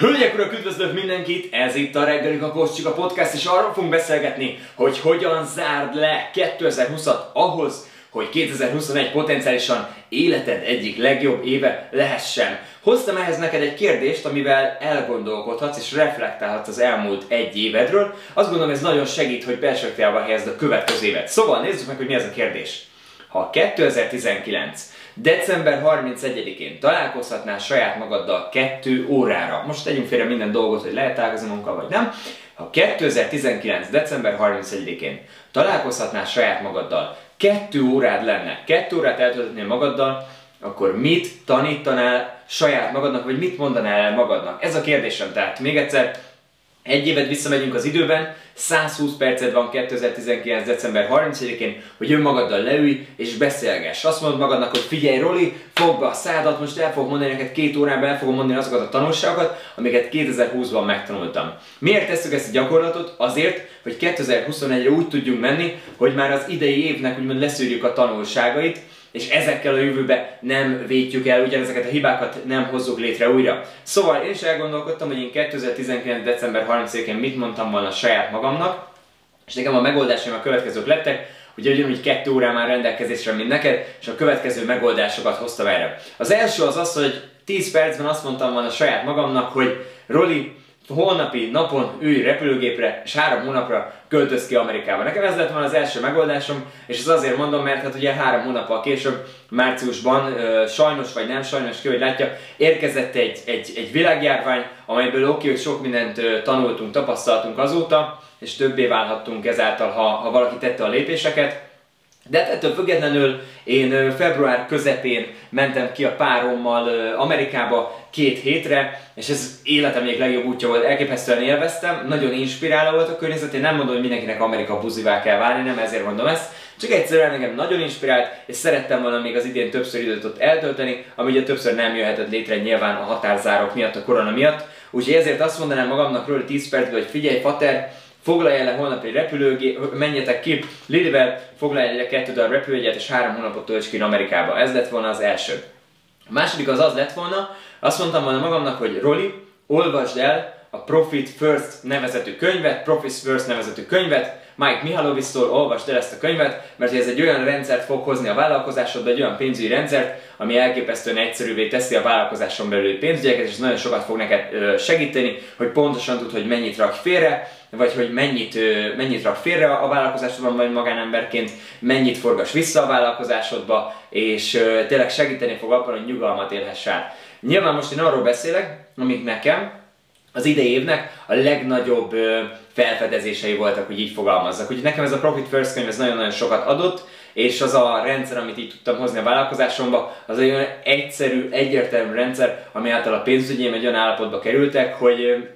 Hölgyek, urak, üdvözlök mindenkit! Ez itt a reggeli a podcast, és arról fogunk beszélgetni, hogy hogyan zárd le 2020-at ahhoz, hogy 2021 potenciálisan életed egyik legjobb éve lehessen. Hoztam ehhez neked egy kérdést, amivel elgondolkodhatsz és reflektálhatsz az elmúlt egy évedről. Azt gondolom ez nagyon segít, hogy perspektívába helyezd a következő évet. Szóval nézzük meg, hogy mi ez a kérdés. Ha 2019 december 31-én találkozhatnál saját magaddal 2 órára, most tegyünk félre minden dolgot, hogy lehet találkozni munkkal vagy nem, ha 2019. december 31-én találkozhatnál saját magaddal, 2 órád lenne, 2 órát eltöltetnél magaddal, akkor mit tanítanál saját magadnak, vagy mit mondanál el magadnak? Ez a kérdésem, tehát még egyszer, egy évet visszamegyünk az időben, 120 perced van 2019. december 31-én, hogy önmagaddal leülj és beszélgess. Azt mondod magadnak, hogy figyelj Roli, fogd be a szádat, most el fogom mondani neked két órában, el fogom mondani azokat a tanulságokat, amiket 2020-ban megtanultam. Miért tesszük ezt a gyakorlatot? Azért, hogy 2021-re úgy tudjunk menni, hogy már az idei évnek úgymond leszűrjük a tanulságait, és ezekkel a jövőbe nem vétjük el, ugyanezeket a hibákat nem hozzuk létre újra. Szóval én is elgondolkodtam, hogy én 2019. december 30-én mit mondtam volna saját magamnak, és nekem a megoldásaim a következők lettek, ugye ugyanúgy kettő órán már rendelkezésre, mint neked, és a következő megoldásokat hoztam erre. Az első az az, hogy 10 percben azt mondtam volna saját magamnak, hogy Roli, holnapi napon ülj repülőgépre, és három hónapra költöz ki Amerikába. Nekem ez lett volna az első megoldásom, és ez azért mondom, mert hát ugye három hónappal később, márciusban, sajnos vagy nem sajnos ki, hogy látja, érkezett egy, egy, egy világjárvány, amelyből oké, hogy sok mindent tanultunk, tapasztaltunk azóta, és többé válhattunk ezáltal, ha, ha valaki tette a lépéseket. De ettől függetlenül én február közepén mentem ki a párommal Amerikába két hétre, és ez életem még legjobb útja volt, elképesztően élveztem, nagyon inspiráló volt a környezet, én nem mondom, hogy mindenkinek Amerika buzivá kell válni, nem ezért mondom ezt, csak egyszerűen engem nagyon inspirált, és szerettem volna még az idén többször időt ott eltölteni, ami ugye többször nem jöhetett létre nyilván a határzárok miatt, a korona miatt. Úgyhogy ezért azt mondanám magamnak róla 10 percben, hogy figyelj, Fater, foglalj el holnap egy repülőgép, menjetek ki, Lilivel foglalj el kettő darab repülőjegyet, és három hónapot tölts ki Amerikába. Ez lett volna az első. A második az az lett volna, azt mondtam volna magamnak, hogy Roli, olvasd el a Profit First nevezetű könyvet, Profit First nevezetű könyvet, Mike Mihalovisztól olvasd el ezt a könyvet, mert ez egy olyan rendszert fog hozni a vállalkozásodba, egy olyan pénzügyi rendszert, ami elképesztően egyszerűvé teszi a vállalkozáson belüli pénzügyeket, és nagyon sokat fog neked segíteni, hogy pontosan tud, hogy mennyit rak félre, vagy hogy mennyit, mennyit rak félre a vállalkozásodban, vagy magánemberként, mennyit forgas vissza a vállalkozásodba, és tényleg segíteni fog abban, hogy nyugalmat élhess át. Nyilván most én arról beszélek, amik nekem az idei évnek a legnagyobb felfedezései voltak, hogy így fogalmazzak. Úgyhogy nekem ez a Profit First könyv ez nagyon-nagyon sokat adott, és az a rendszer, amit így tudtam hozni a vállalkozásomba, az egy olyan egyszerű, egyértelmű rendszer, ami által a pénzügyém egy olyan állapotba kerültek, hogy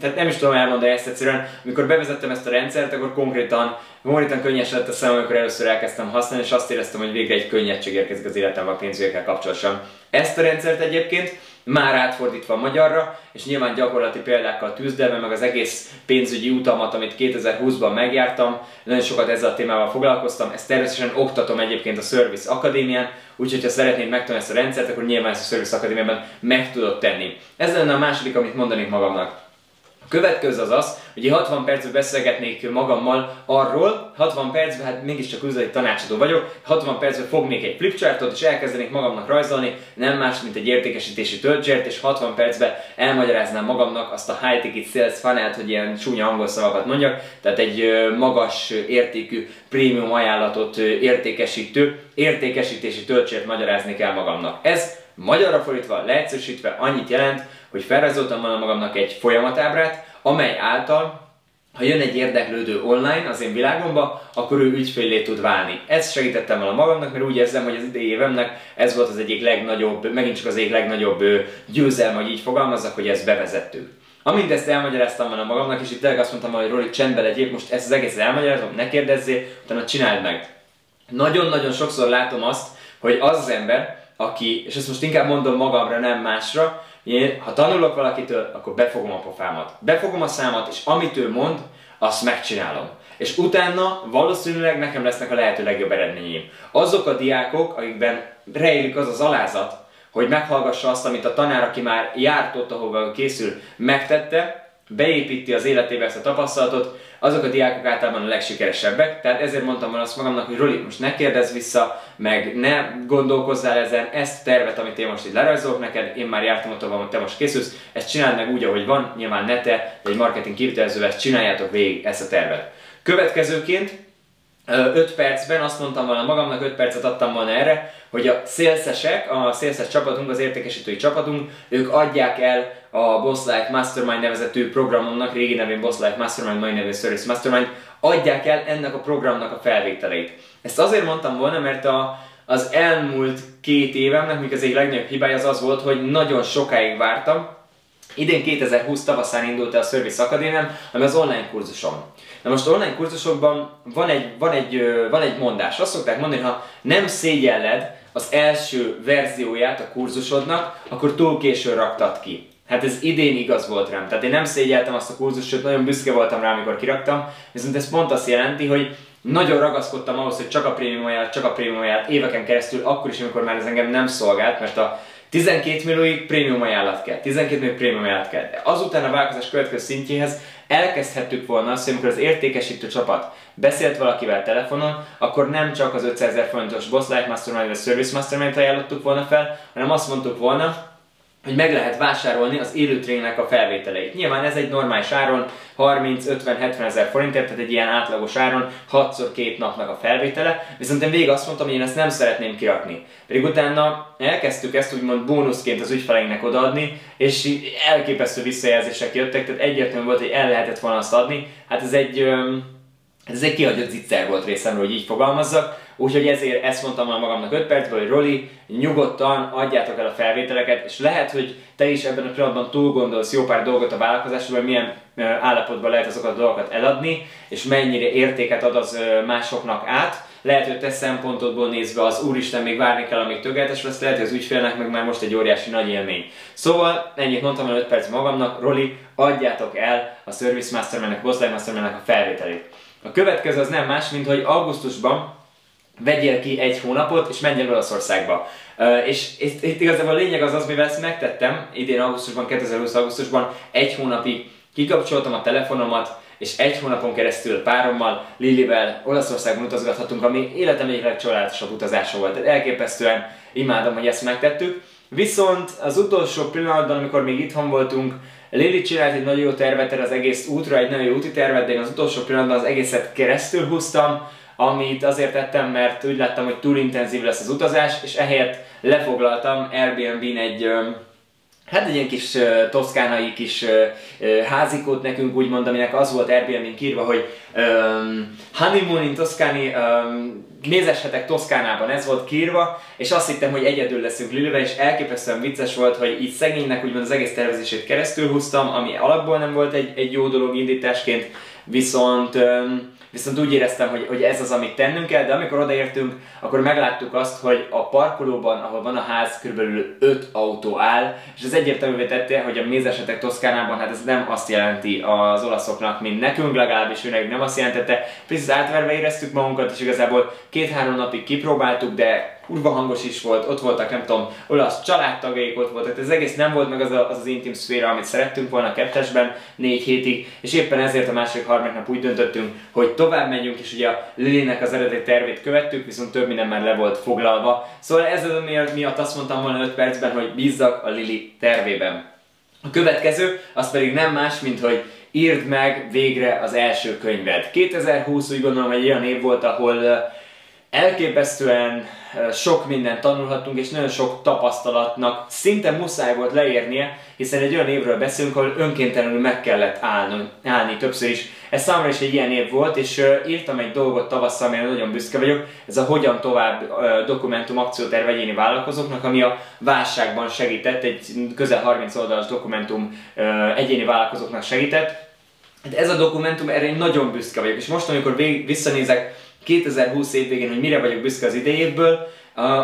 tehát nem is tudom elmondani ezt egyszerűen, amikor bevezettem ezt a rendszert, akkor konkrétan, konkrétan könnyes lett a szemem, amikor először elkezdtem használni, és azt éreztem, hogy végre egy könnyedség érkezik az életemben a pénzügyekkel kapcsolatosan. Ezt a rendszert egyébként már átfordítva magyarra, és nyilván gyakorlati példákkal tűzdelve, meg az egész pénzügyi utamat, amit 2020-ban megjártam, nagyon sokat ezzel a témával foglalkoztam, ezt természetesen oktatom egyébként a Service Akadémián, úgyhogy ha szeretnéd megtanulni ezt a rendszert, akkor nyilván ezt a Service Akadémiában meg tudod tenni. Ez lenne a második, amit mondanék magamnak. Következő az az, hogy 60 percben beszélgetnék magammal arról, 60 percben, hát mégiscsak üzleti tanácsadó vagyok, 60 percben fognék egy flipchartot, és elkezdenék magamnak rajzolni, nem más, mint egy értékesítési töltsért, és 60 percben elmagyaráznám magamnak azt a high ticket sales funnel hogy ilyen csúnya angol szavakat mondjak, tehát egy magas értékű prémium ajánlatot értékesítő, értékesítési töltsért magyarázni kell magamnak. Ez magyarra fordítva, leegyszerűsítve annyit jelent, hogy felrajzoltam volna magamnak egy folyamatábrát, amely által ha jön egy érdeklődő online az én világomba, akkor ő ügyfélé tud válni. Ezt segítettem volna magamnak, mert úgy érzem, hogy az idei évemnek ez volt az egyik legnagyobb, megint csak az egyik legnagyobb győzelme, hogy így fogalmazzak, hogy ezt bevezettük. Amint ezt elmagyaráztam volna magamnak, és itt tényleg azt mondtam, hogy Roli csendbe legyél, most ezt az egészet elmagyarázom, ne kérdezzél, utána csináld meg. Nagyon-nagyon sokszor látom azt, hogy az az ember, aki, és ezt most inkább mondom magamra, nem másra, én, ha tanulok valakitől, akkor befogom a pofámat. Befogom a számat, és amit ő mond, azt megcsinálom. És utána valószínűleg nekem lesznek a lehető legjobb eredményeim. Azok a diákok, akikben rejlik az az alázat, hogy meghallgassa azt, amit a tanár, aki már járt ott, ahova készül, megtette, beépíti az életébe ezt a tapasztalatot, azok a diákok általában a legsikeresebbek, tehát ezért mondtam azt magamnak, hogy Roli, most ne kérdezz vissza, meg ne gondolkozzál ezen, ezt a tervet, amit én most itt lerajzolok neked, én már jártam ott, ahol te most készülsz, ezt csináld meg úgy, ahogy van, nyilván ne te, de egy marketing kivitelezővel ezt csináljátok végig ezt a tervet. Következőként 5 percben azt mondtam volna magamnak, 5 percet adtam volna erre, hogy a szélszesek, a szélszes csapatunk, az értékesítői csapatunk, ők adják el a Boss Life Mastermind nevezetű programomnak, régi nevén Boss Life Mastermind, mai nevén Service Mastermind, adják el ennek a programnak a felvételeit. Ezt azért mondtam volna, mert a, az elmúlt két évemnek, mikor az egyik legnagyobb hibája az az volt, hogy nagyon sokáig vártam, Idén 2020 tavaszán indult el a Service Akadémiám, ami az online kurzusom. Na most online kurzusokban van egy, van egy, van egy mondás. Azt szokták mondani, ha nem szégyelled az első verzióját a kurzusodnak, akkor túl későn raktad ki. Hát ez idén igaz volt rám. Tehát én nem szégyeltem azt a kurzust, sőt nagyon büszke voltam rá, amikor kiraktam. Viszont ez pont azt jelenti, hogy nagyon ragaszkodtam ahhoz, hogy csak a prémium ajánlat, csak a prémium ajánlat éveken keresztül, akkor is, amikor már ez engem nem szolgált, mert a 12 millióig prémium ajánlat kell, 12 millió prémium ajánlat kell. De azután a vállalkozás következő szintjéhez elkezdhettük volna azt, hogy amikor az értékesítő csapat beszélt valakivel telefonon, akkor nem csak az 500 ezer forintos Boss Life Mastermind vagy Service Mastermind ajánlottuk volna fel, hanem azt mondtuk volna, hogy meg lehet vásárolni az élő trénnek a felvételeit. Nyilván ez egy normális áron 30-50-70 ezer forintért, tehát egy ilyen átlagos áron 6 két napnak a felvétele, viszont én végig azt mondtam, hogy én ezt nem szeretném kirakni. Pedig utána elkezdtük ezt úgymond bónuszként az ügyfeleinknek odaadni, és elképesztő visszajelzések jöttek, tehát egyértelmű volt, hogy el lehetett volna azt adni. Hát ez egy, ez egy kihagyott zicser volt részemről, hogy így fogalmazzak, Úgyhogy ezért ezt mondtam már magamnak 5 percből, hogy Roli, nyugodtan adjátok el a felvételeket, és lehet, hogy te is ebben a pillanatban túl gondolsz jó pár dolgot a vállalkozásról, hogy milyen állapotban lehet azokat a dolgokat eladni, és mennyire értéket ad az másoknak át. Lehet, hogy te szempontodból nézve az úristen még várni kell, amíg tökéletes lesz, lehet, hogy az ügyfélnek meg már most egy óriási nagy élmény. Szóval ennyit mondtam el 5 perc magamnak, Roli, adjátok el a Service Masterman-nek, Boss Masterman-nek a felvételét. A következő az nem más, mint hogy augusztusban vegyél ki egy hónapot, és menjen Olaszországba. Uh, és itt igazából a lényeg az az, mivel ezt megtettem, idén augusztusban, 2020 augusztusban, egy hónapig kikapcsoltam a telefonomat, és egy hónapon keresztül párommal, Lilivel Olaszországban utazgathatunk, ami életem egyik legcsodálatosabb utazása volt. Tehát elképesztően imádom, hogy ezt megtettük. Viszont az utolsó pillanatban, amikor még itthon voltunk, Lili csinált egy nagyon jó tervet erre az egész útra, egy nagyon jó úti tervet, de én az utolsó pillanatban az egészet keresztül húztam, amit azért tettem, mert úgy láttam, hogy túl intenzív lesz az utazás, és ehelyett lefoglaltam Airbnb-n egy Hát egy ilyen kis uh, toszkánai kis uh, házikót nekünk úgymond, aminek az volt Airbnb-n kírva, hogy um, honeymoon in Toszkáni, um, nézeshetek Toszkánában, ez volt kírva, és azt hittem, hogy egyedül leszünk Lilivel, és elképesztően vicces volt, hogy így szegénynek úgymond az egész tervezését keresztül húztam, ami alapból nem volt egy, egy jó dolog indításként, viszont viszont úgy éreztem, hogy, hogy ez az, amit tennünk kell, de amikor odaértünk, akkor megláttuk azt, hogy a parkolóban, ahol van a ház, körülbelül 5 autó áll, és ez egyértelművé tette, hogy a mézesetek Toszkánában, hát ez nem azt jelenti az olaszoknak, mint nekünk, legalábbis őnek nem azt jelentette. Picit átverve éreztük magunkat, és igazából két-három napig kipróbáltuk, de kurva hangos is volt, ott voltak, nem tudom, olasz családtagjaik ott voltak, ez egész nem volt meg az, a, az az intim szféra, amit szerettünk volna a kettesben négy hétig, és éppen ezért a második harmadik nap úgy döntöttünk, hogy tovább menjünk, és ugye a Lilinek az eredeti tervét követtük, viszont több minden már le volt foglalva. Szóval ez az miatt azt mondtam volna 5 percben, hogy bízzak a Lili tervében. A következő, az pedig nem más, mint hogy írd meg végre az első könyved. 2020 úgy gondolom, hogy olyan év volt, ahol elképesztően sok mindent tanulhattunk, és nagyon sok tapasztalatnak szinte muszáj volt leérnie, hiszen egy olyan évről beszélünk, ahol önkéntelenül meg kellett állni, állni többször is. Ez számomra is egy ilyen év volt, és írtam egy dolgot tavasszal, amire nagyon büszke vagyok, ez a Hogyan tovább dokumentum akcióterv egyéni vállalkozóknak, ami a válságban segített, egy közel 30 oldalas dokumentum egyéni vállalkozóknak segített. Ez a dokumentum, erre én nagyon büszke vagyok, és most, amikor visszanézek 2020 év végén, hogy mire vagyok büszke az idejéből,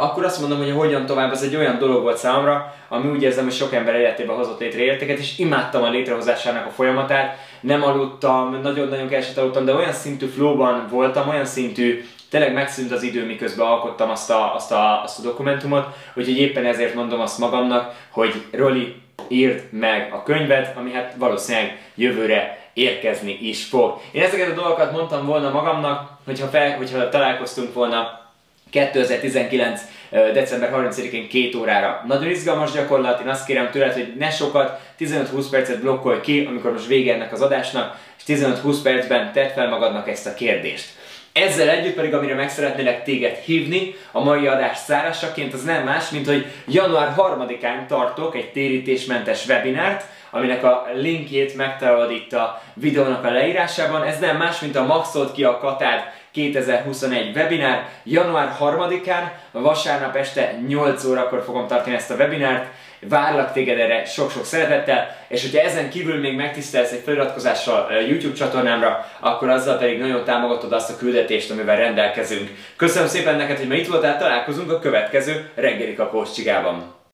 akkor azt mondom, hogy hogyan tovább, ez egy olyan dolog volt számomra, ami úgy érzem, hogy sok ember életében hozott létre értéket, és imádtam a létrehozásának a folyamatát, nem aludtam, nagyon-nagyon keveset aludtam, de olyan szintű flowban voltam, olyan szintű tényleg megszűnt az idő, miközben alkottam azt a, azt a, azt a dokumentumot, úgyhogy éppen ezért mondom azt magamnak, hogy Roli írd meg a könyvet, ami hát valószínűleg jövőre érkezni is fog. Én ezeket a dolgokat mondtam volna magamnak, hogyha, fel, hogyha találkoztunk volna 2019. december 30-én két órára. Nagyon izgalmas gyakorlat, én azt kérem tőled, hogy ne sokat, 15-20 percet blokkolj ki, amikor most vége ennek az adásnak, és 15-20 percben tedd fel magadnak ezt a kérdést. Ezzel együtt pedig, amire meg szeretnélek téged hívni, a mai adás szárásaként, az nem más, mint hogy január 3-án tartok egy térítésmentes webinárt, aminek a linkjét megtalálod itt a videónak a leírásában. Ez nem más, mint a Maxolt ki a Katád 2021 webinár. Január 3-án, vasárnap este 8 órakor fogom tartani ezt a webinárt. Várlak téged erre sok-sok szeretettel, és hogyha ezen kívül még megtisztelsz egy feliratkozással YouTube csatornámra, akkor azzal pedig nagyon támogatod azt a küldetést, amivel rendelkezünk. Köszönöm szépen neked, hogy ma itt voltál, találkozunk a következő reggeli kapós csigában.